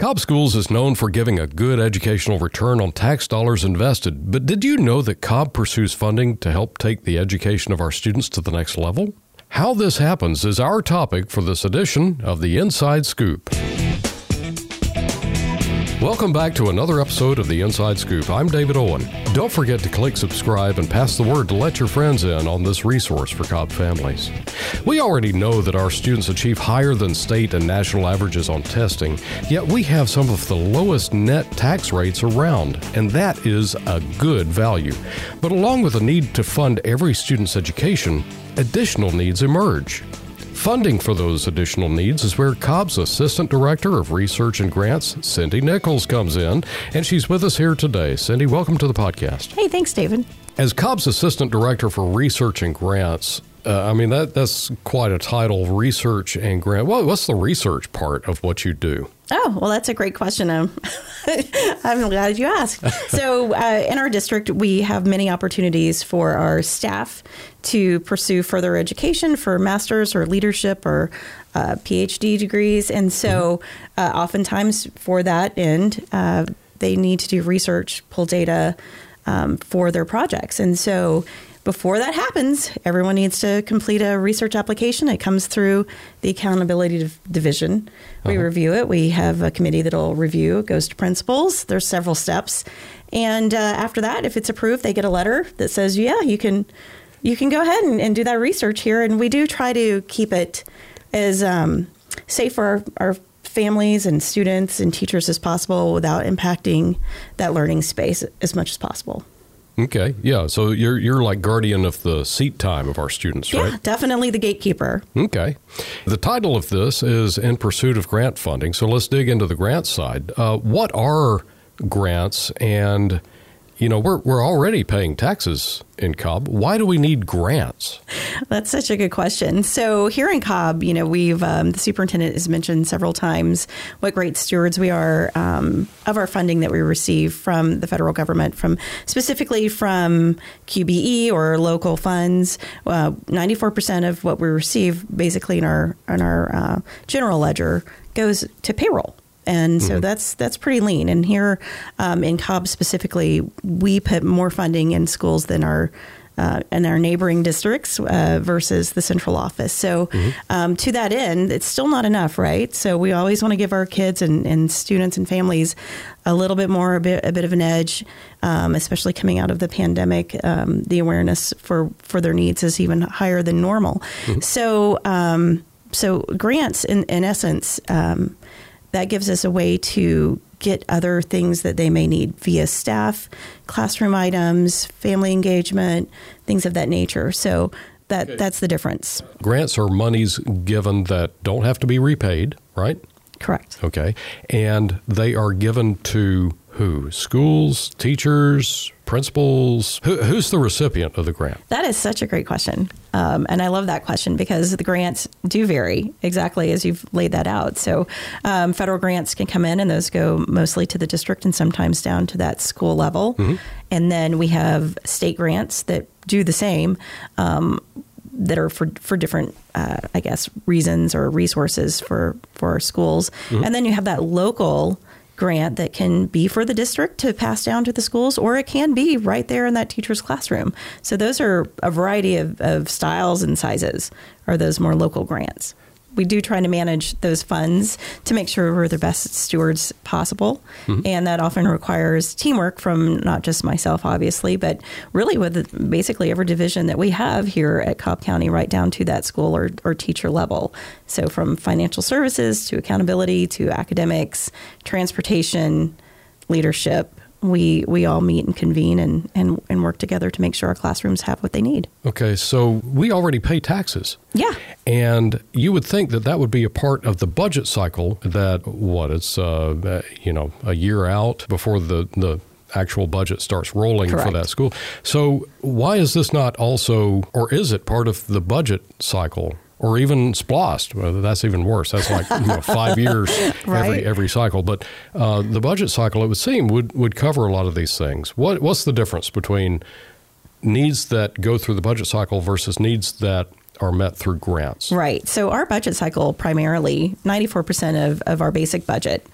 Cobb Schools is known for giving a good educational return on tax dollars invested, but did you know that Cobb pursues funding to help take the education of our students to the next level? How this happens is our topic for this edition of the Inside Scoop. Welcome back to another episode of the Inside Scoop. I'm David Owen. Don't forget to click subscribe and pass the word to let your friends in on this resource for Cobb families. We already know that our students achieve higher than state and national averages on testing, yet we have some of the lowest net tax rates around, and that is a good value. But along with the need to fund every student's education, additional needs emerge. Funding for those additional needs is where Cobb's Assistant Director of Research and Grants, Cindy Nichols, comes in, and she's with us here today. Cindy, welcome to the podcast. Hey, thanks, David. As Cobb's Assistant Director for Research and Grants, uh, I mean, that, that's quite a title, research and grant. Well, what's the research part of what you do? Oh, well, that's a great question. Um, I'm glad you asked. So, uh, in our district, we have many opportunities for our staff to pursue further education for master's or leadership or uh, PhD degrees. And so, uh, oftentimes, for that end, uh, they need to do research, pull data um, for their projects. And so, before that happens, everyone needs to complete a research application. It comes through the accountability division. We uh-huh. review it. We have a committee that'll review. It goes to principals. There's several steps, and uh, after that, if it's approved, they get a letter that says, "Yeah, you can, you can go ahead and, and do that research here." And we do try to keep it as um, safe for our, our families and students and teachers as possible without impacting that learning space as much as possible. Okay, yeah. So you're you're like guardian of the seat time of our students, right? Yeah, definitely the gatekeeper. Okay. The title of this is "In Pursuit of Grant Funding." So let's dig into the grant side. Uh, what are grants, and you know, we're, we're already paying taxes in Cobb. Why do we need grants? That's such a good question. So here in Cobb, you know, we've um, the superintendent has mentioned several times what great stewards we are um, of our funding that we receive from the federal government, from specifically from QBE or local funds. Ninety four percent of what we receive, basically in our in our uh, general ledger, goes to payroll and so mm-hmm. that's that's pretty lean. And here um, in Cobb specifically, we put more funding in schools than our uh, in our neighboring districts uh, versus the central office. So, mm-hmm. um, to that end, it's still not enough, right? So, we always want to give our kids and, and, students and families a little bit more, a bit, a bit of an edge, um, especially coming out of the pandemic. Um, the awareness for, for their needs is even higher than normal. Mm-hmm. So, um, so grants, in, in essence, um, that gives us a way to get other things that they may need via staff, classroom items, family engagement, things of that nature. So that okay. that's the difference. Grants are monies given that don't have to be repaid, right? Correct. Okay. And they are given to who? Schools, teachers, principals? Who, who's the recipient of the grant? That is such a great question. Um, and I love that question because the grants do vary exactly as you've laid that out. So, um, federal grants can come in, and those go mostly to the district and sometimes down to that school level. Mm-hmm. And then we have state grants that do the same. Um, that are for for different, uh, I guess, reasons or resources for for our schools, mm-hmm. and then you have that local grant that can be for the district to pass down to the schools, or it can be right there in that teacher's classroom. So those are a variety of, of styles and sizes, are those more local grants we do try to manage those funds to make sure we're the best stewards possible. Mm-hmm. And that often requires teamwork from not just myself, obviously, but really with basically every division that we have here at Cobb County, right down to that school or, or teacher level. So from financial services to accountability to academics, transportation, leadership, we we all meet and convene and, and, and work together to make sure our classrooms have what they need. Okay, so we already pay taxes. Yeah. And you would think that that would be a part of the budget cycle that, what, it's, uh, you know, a year out before the, the actual budget starts rolling Correct. for that school. So why is this not also, or is it part of the budget cycle or even SPLOST. Well, that's even worse. That's like you know, five years right. every every cycle. But uh, the budget cycle, it would seem, would would cover a lot of these things. What what's the difference between needs that go through the budget cycle versus needs that are met through grants. Right. So our budget cycle primarily, 94% of, of our basic budget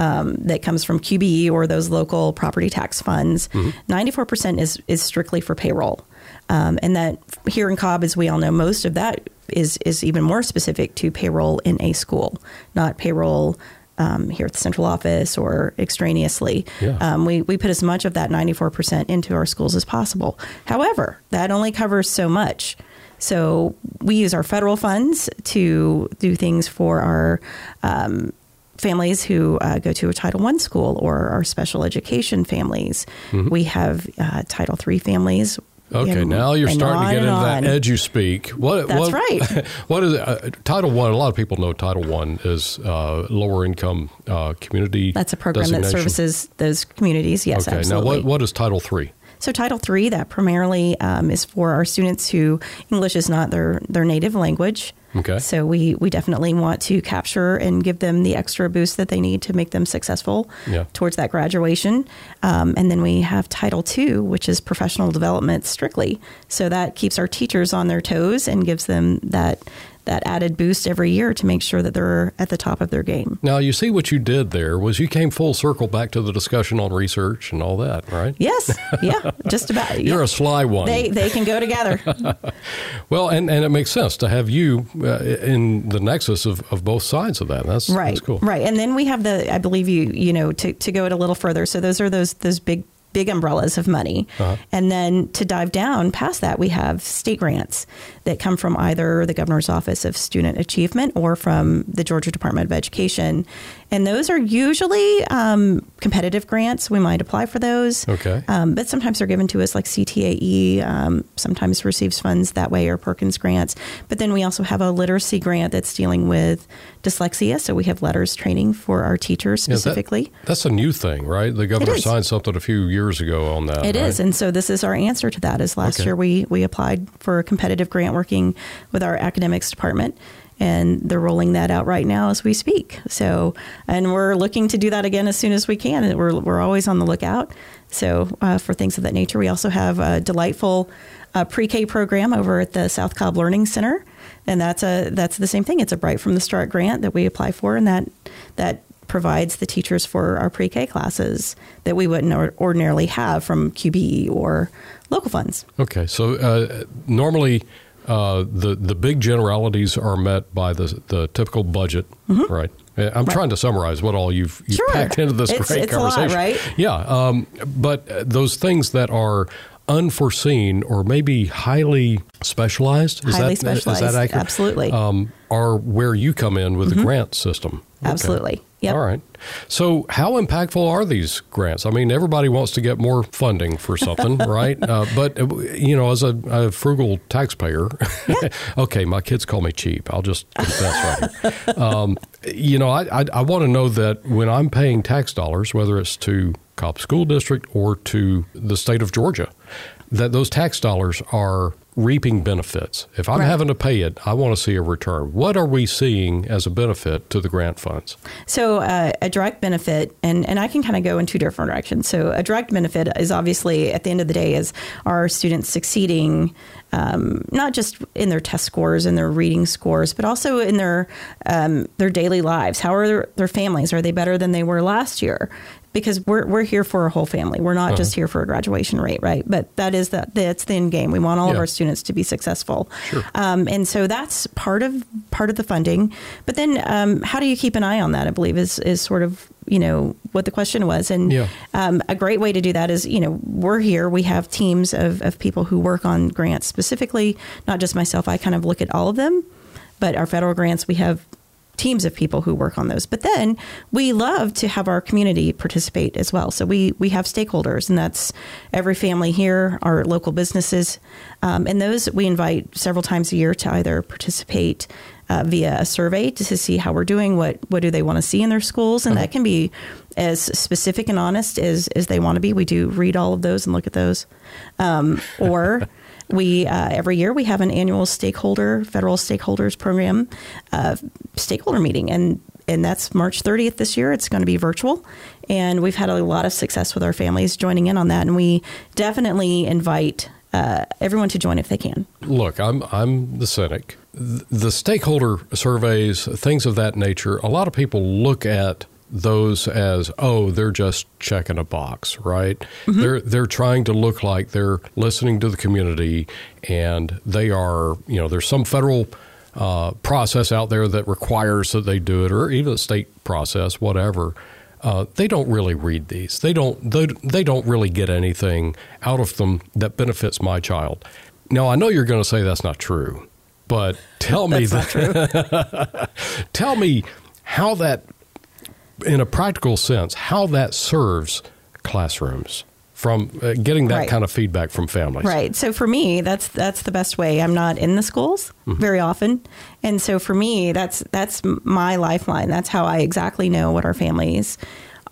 um, that comes from QBE or those local property tax funds, 94% is, is strictly for payroll. Um, and that here in Cobb, as we all know, most of that is, is even more specific to payroll in a school, not payroll um, here at the central office or extraneously. Yeah. Um, we, we put as much of that 94% into our schools as possible. However, that only covers so much. So we use our federal funds to do things for our um, families who uh, go to a Title I school or our special education families. We have uh, Title III families. Okay, and- now you're starting to get into that on. edu speak. What, That's what, right. What is it? Uh, Title One? A lot of people know Title One is uh, lower income uh, community. That's a program that services those communities. Yes, absolutely. Okay, absolutely. now what, what is Title Three? So Title III, that primarily um, is for our students who English is not their, their native language. Okay. So we, we definitely want to capture and give them the extra boost that they need to make them successful Yeah. towards that graduation. Um, and then we have Title II, which is professional development strictly. So that keeps our teachers on their toes and gives them that that added boost every year to make sure that they're at the top of their game. Now you see what you did there was you came full circle back to the discussion on research and all that, right? Yes, yeah, just about. You're yeah. a sly one. they they can go together. well, and, and it makes sense to have you uh, in the nexus of, of both sides of that. That's right That's cool. right and then we have the i believe you you know to, to go it a little further so those are those those big big umbrellas of money Uh-huh. and then to dive down past that we have state grants that come from either the governor's office of student achievement or from the georgia department of education and those are usually um, competitive grants we might apply for those Okay. um, but sometimes they're given to us like CTAE, um, sometimes receives funds that way or Perkins grants. But then we also have a literacy grant that's dealing with dyslexia. So we have LETRS training for our teachers Yeah, that- specifically. that's a new thing, right? The governor signed something a few years ago on that. It is, right? and so this is our answer to that. Is last Okay. year we we applied for a competitive grant working with our academics department, and they're rolling that out right now as we speak. So, and we're looking to do that again as soon as we can. And We're we're always on the lookout. So uh, for things of that nature, we also have a delightful uh, pre-K program over at the South Cobb Learning Center, and that's a that's the same thing. It's a Bright from the Start grant that we apply for, and that that provides the teachers for our pre-K classes that we wouldn't or- ordinarily have from QBE or local funds. Okay, so uh, normally uh, the the big generalities are met by the the typical budget, right? Uh, I'm trying to summarize what all you've, you've Mm-hmm. Sure. packed into this It's- great it's a lot, conversation, right? Yeah, um, but uh, those things that are unforeseen or maybe highly specialized is Highly that is specialized, that accurate? absolutely. Um, are where you come in with the grant system. Okay. Absolutely. Yep. All right. So, how impactful are these grants? I mean, everybody wants to get more funding for something, right? Uh, but uh, you know, as a, a frugal taxpayer, okay, my kids call me cheap. I'll just confess right. here. Um, you know, I I, I want to know that when I'm paying tax dollars, whether it's to Cobb School District or to the state of Georgia, that those tax dollars are reaping benefits. If I'm Right. having to pay it, I want to see a return. What are we seeing as a benefit to the grant funds? So uh, a direct benefit, and, and I can kind of go in two different directions. So a direct benefit is obviously at the end of the day is our students succeeding, um, not just in their test scores and their reading scores, but also in their um, their daily lives. How are their, their families? Are they better than they were last year? Because we're, we're here for a whole family. We're not just here for a graduation rate, right? But that is the that's the end game. We want all of our students to be successful, Sure. um, and so that's part of part of the funding. But then, um, how do you keep an eye on that? I believe is is sort of you know what the question was, and Yeah. um, a great way to do that is you know we're here. We have teams of of people who work on grants specifically, not just myself. I kind of look at all of them, but our federal grants we have teams of people who work on those. But then we love to have our community participate as well. So we we have stakeholders, and that's every family here, our local businesses, um, and those we invite several times a year to either participate. Uh, via a survey to, to see how we're doing, what what do they want to see in their schools, and that can be as specific and honest as as they want to be. We do read all of those and look at those, um, or we uh, every year we have an annual stakeholder federal stakeholders program uh, stakeholder meeting and and that's March 30th this year. It's going to be virtual, and we've had a lot of success with our families joining in on that. And we definitely invite uh, everyone to join if they can. Look, I'm I'm the cynic. The stakeholder surveys, things of that nature. A lot of people look at those as oh they're just checking a box, right? Mm-hmm. They're they're trying to look like they're listening to the community, and they are you know there's some federal. Uh, process out there that requires that they do it, or even a state process, whatever. Uh, they don't really read these. They don't. They, they don't really get anything out of them that benefits my child. Now I know you're going to say that's not true, but tell me that. tell me how that, in a practical sense, how that serves classrooms from uh, getting that right. kind of feedback from families. Right. So for me, that's that's the best way. I'm not in the schools mm-hmm. very often, and so for me, that's that's my lifeline. That's how I exactly know what our families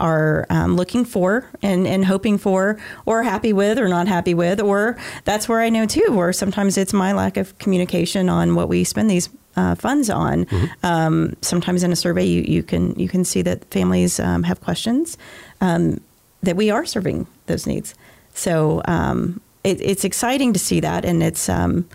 are um, looking for and, and hoping for, or happy with, or not happy with, or that's where I know too, where sometimes it's my lack of communication on what we spend these uh, funds on. Mm-hmm. Um, sometimes in a survey, you, you can you can see that families um, have questions um, that we are serving those needs. So um, it, it's exciting to see that, and it's um,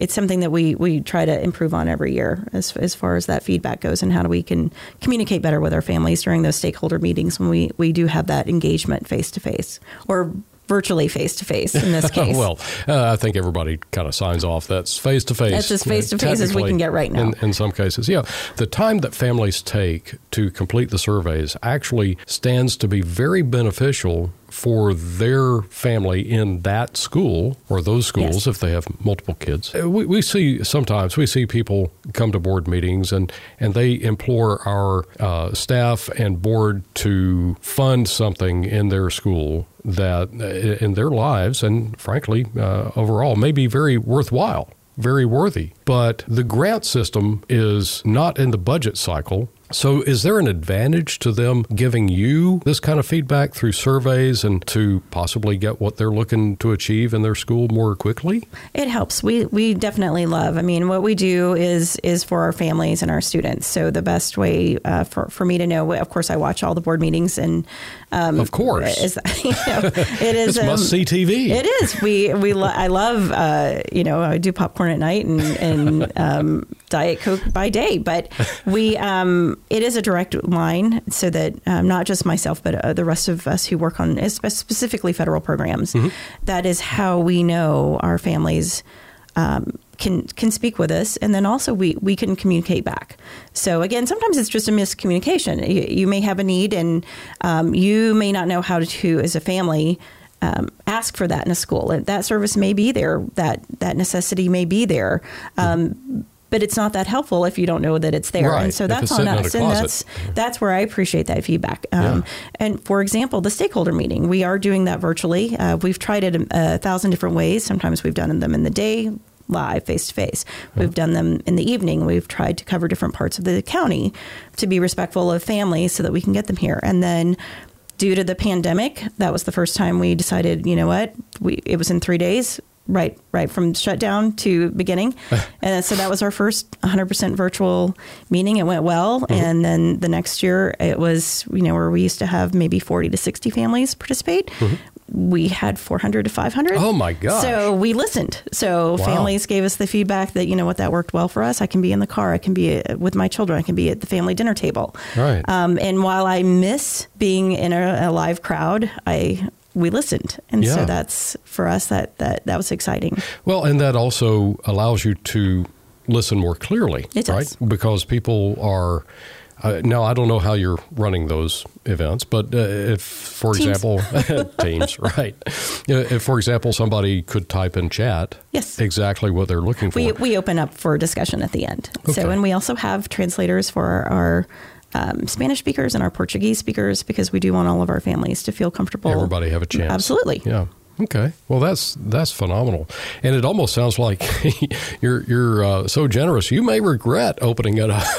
it's something that we, we try to improve on every year as, as far as that feedback goes and how do we can communicate better with our families during those stakeholder meetings when we, we do have that engagement face to face or virtually face to face in this case. well, uh, I think everybody kind of signs off that's face to face. That's as face to face as we can get right now. In, in, some cases, yeah. The time that families take to complete the surveys actually stands to be very beneficial for their family in that school or those schools yes. if they have multiple kids. Uh, we, we, see sometimes we see people come to board meetings and, and they implore our uh, staff and board to fund something in their school that uh, in their lives and frankly uh, overall may be very worthwhile very worthy. But the grant system is not in the budget cycle. So, is there an advantage to them giving you this kind of feedback through surveys and to possibly get what they're looking to achieve in their school more quickly? It helps. We we definitely love. I mean, what we do is is for our families and our students. So the best way uh, for for me to know, of course, I watch all the board meetings, and um, of course, is, you know, it is um, must see TV. It is. We we lo- I love uh, you know I do popcorn at night and and um, Diet Coke by day, but we um, it is a direct line so that um, not just myself, but uh, the rest of us who work on specifically federal programs, mm-hmm. that is how we know our families. Um, can can speak with us, and then also we we can communicate back. So again, sometimes it's just a miscommunication. You, you may have a need, and um, you may not know how to, as a family, um, ask for that in a school. That service may be there. That that necessity may be there. Um, but it's not that helpful if you don't know that it's there. Right. And so that's on us. And that's that's where I appreciate that feedback. Um, yeah. And for example, the stakeholder meeting, we are doing that virtually. Uh, we've tried it a, a, thousand different ways. Sometimes we've done them in the day, live, face to face. We've done them in the evening. We've tried to cover different parts of the county to be respectful of families so that we can get them here. And then due to the pandemic, that was the first time we decided, you know what, we it was in three days right right from shutdown to beginning. And so that was our first 100% virtual meeting. It went well. Mm-hmm. and then the next year it was you know where we used to have maybe 40 to 60 families participate. Mm-hmm. we had 400 to 500 oh my god so we listened. So wow. families gave us the feedback that you know what that worked well for us. I can be in the car. I can be uh, with my children. I can be at the family dinner table. Right. Um, and while i miss being in a, a live crowd i we listened, and yeah. so that's for us that that that was exciting. Well, and that also allows you to listen more clearly, it right? Because people are. Uh, now I don't know how you're running those events, but uh, if, for teams. example, teams, right? If, for example, somebody could type in chat, yes, exactly what they're looking for. We we open up for discussion at the end. Okay. So, and we also have translators for our, our um, Spanish speakers and our Portuguese speakers because we do want all of our families to feel comfortable. Everybody have a chance. Absolutely. Yeah. Okay. Well, that's that's phenomenal, and it almost sounds like you're you're uh, so generous. You may regret opening it up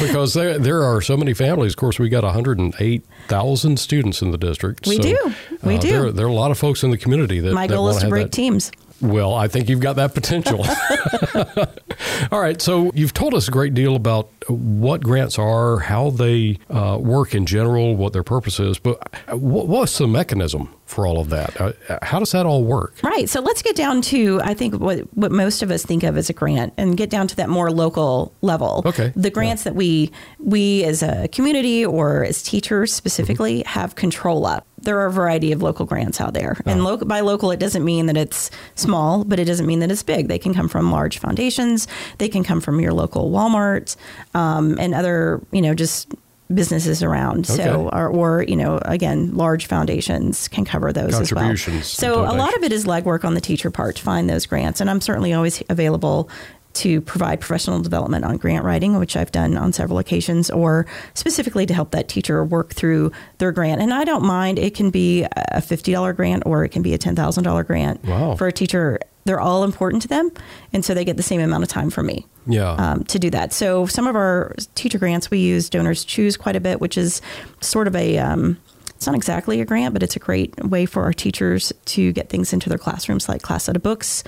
because there there are so many families. Of course, we got 108,000 students in the district. We so, do. We uh, do. There, there, are a lot of folks in the community that my goal is to break that. teams. Well, I think you've got that potential. All right. So you've told us a great deal about what grants are, how they uh, work in general, what their purpose is, but what's the mechanism for all of that? Uh, how does that all work? Right. So let's get down to, I think, what, what most of us think of as a grant and get down to that more local level. Okay. The grants yeah. that we, we as a community or as teachers specifically mm-hmm. have control of there are a variety of local grants out there. Oh. And lo- by local, it doesn't mean that it's small, but it doesn't mean that it's big. They can come from large foundations. They can come from your local Walmart um, and other, you know, just businesses around. Okay. So, or, or, you know, again, large foundations can cover those as well. So, a lot of it is legwork on the teacher part to find those grants. And I'm certainly always available to provide professional development on grant writing, which I've done on several occasions, or specifically to help that teacher work through their grant. And I don't mind, it can be a $50 grant or it can be a $10,000 grant wow. for a teacher. They're all important to them. And so they get the same amount of time from me yeah. Um, to do that. So some of our teacher grants, we use Donors Choose quite a bit, which is sort of a. Um, it's not exactly a grant, but it's a great way for our teachers to get things into their classrooms, like class set of books,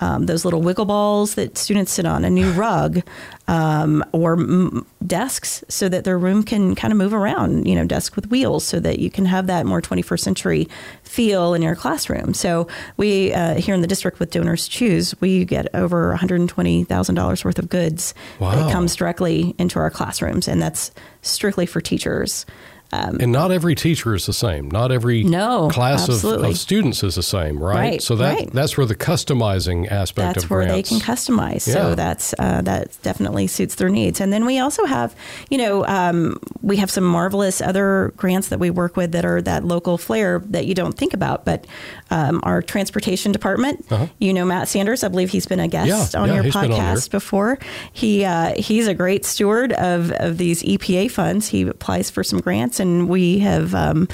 um, those little wiggle balls that students sit on, a new rug, um, or m- desks, so that their room can kind of move around. You know, desk with wheels, so that you can have that more 21st century feel in your classroom. So we uh, here in the district with Donors Choose, we get over 120 thousand dollars worth of goods wow. that comes directly into our classrooms, and that's strictly for teachers. Um, and not every teacher is the same. Not every no, class of, of, students is the same, right? right so that right. that's where the customizing aspect that's of where grants. they can customize. Yeah. So that's uh, that definitely suits their needs. And then we also have, you know, um, we have some marvelous other grants that we work with that are that local flair that you don't think about. But um, our transportation department, uh-huh. you know, Matt Sanders. I believe he's been a guest yeah, on yeah, your podcast on before. He uh, he's a great steward of of these EPA funds. He applies for some grants, and we have have um,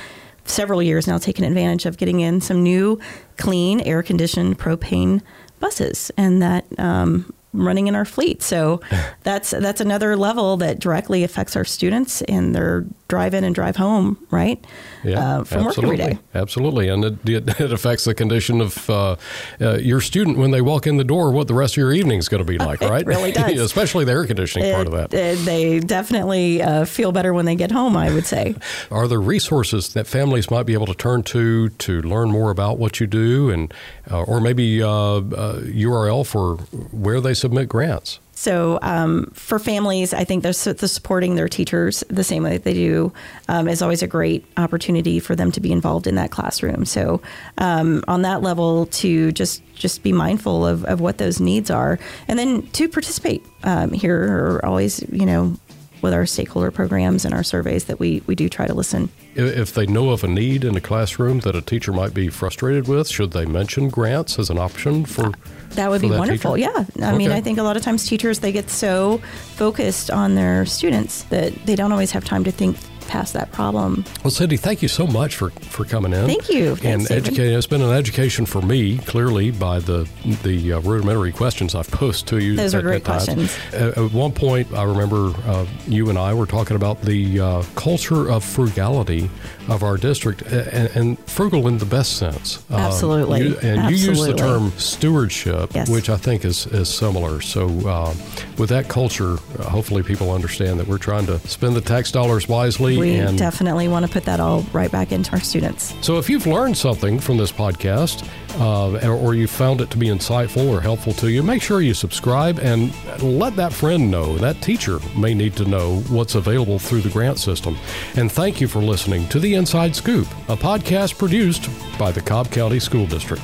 several years now taken advantage of getting in some new, clean, air conditioned propane buses, and that um, running in our fleet. So that's that's another level that directly affects our students and their drive in and drive home, right? Yeah, uh, from absolutely. work every day. Absolutely, and it, it, it affects the condition of uh, uh, your student when they walk in the door. What the rest of your evening is going to be like, right? It really does, especially the air conditioning it, part of that. they definitely uh, feel better when they get home. I would say. Are there resources that families might be able to turn to to learn more about what you do, and uh, or maybe URL uh, for where they submit grants? So um, for families, I think the supporting their teachers the same way that they do um, is always a great opportunity for them to be involved in that classroom. So um, on that level, to just just be mindful of, of what those needs are, and then to participate um, here are always you know with our stakeholder programs and our surveys that we, we do try to listen. If they know of a need in a classroom that a teacher might be frustrated with, should they mention grants as an option for? That would be that wonderful. Teacher? Yeah. I okay. mean, I think a lot of times teachers, they get so focused on their students that they don't always have time to think past that problem. Well, Cindy, thank you so much for, for coming in. Thank you. Thanks, and educating. It's been an education for me, clearly, by the the uh, rudimentary questions I've posed to you. Those at, are great questions. At, at, one point, I remember uh, you and I were talking about the uh, culture of frugality of our district, and, and frugal in the best sense. Um, Absolutely. You, and Absolutely. you use the term stewardship, yes. which I think is, is similar. So, uh, with that culture, uh, hopefully people understand that we're trying to spend the tax dollars wisely. We and definitely want to put that all right back into our students. So, if you've learned something from this podcast, uh, or you found it to be insightful or helpful to you, make sure you subscribe and let that friend know. That teacher may need to know what's available through the grant system. And thank you for listening to The Inside Scoop, a podcast produced by the Cobb County School District.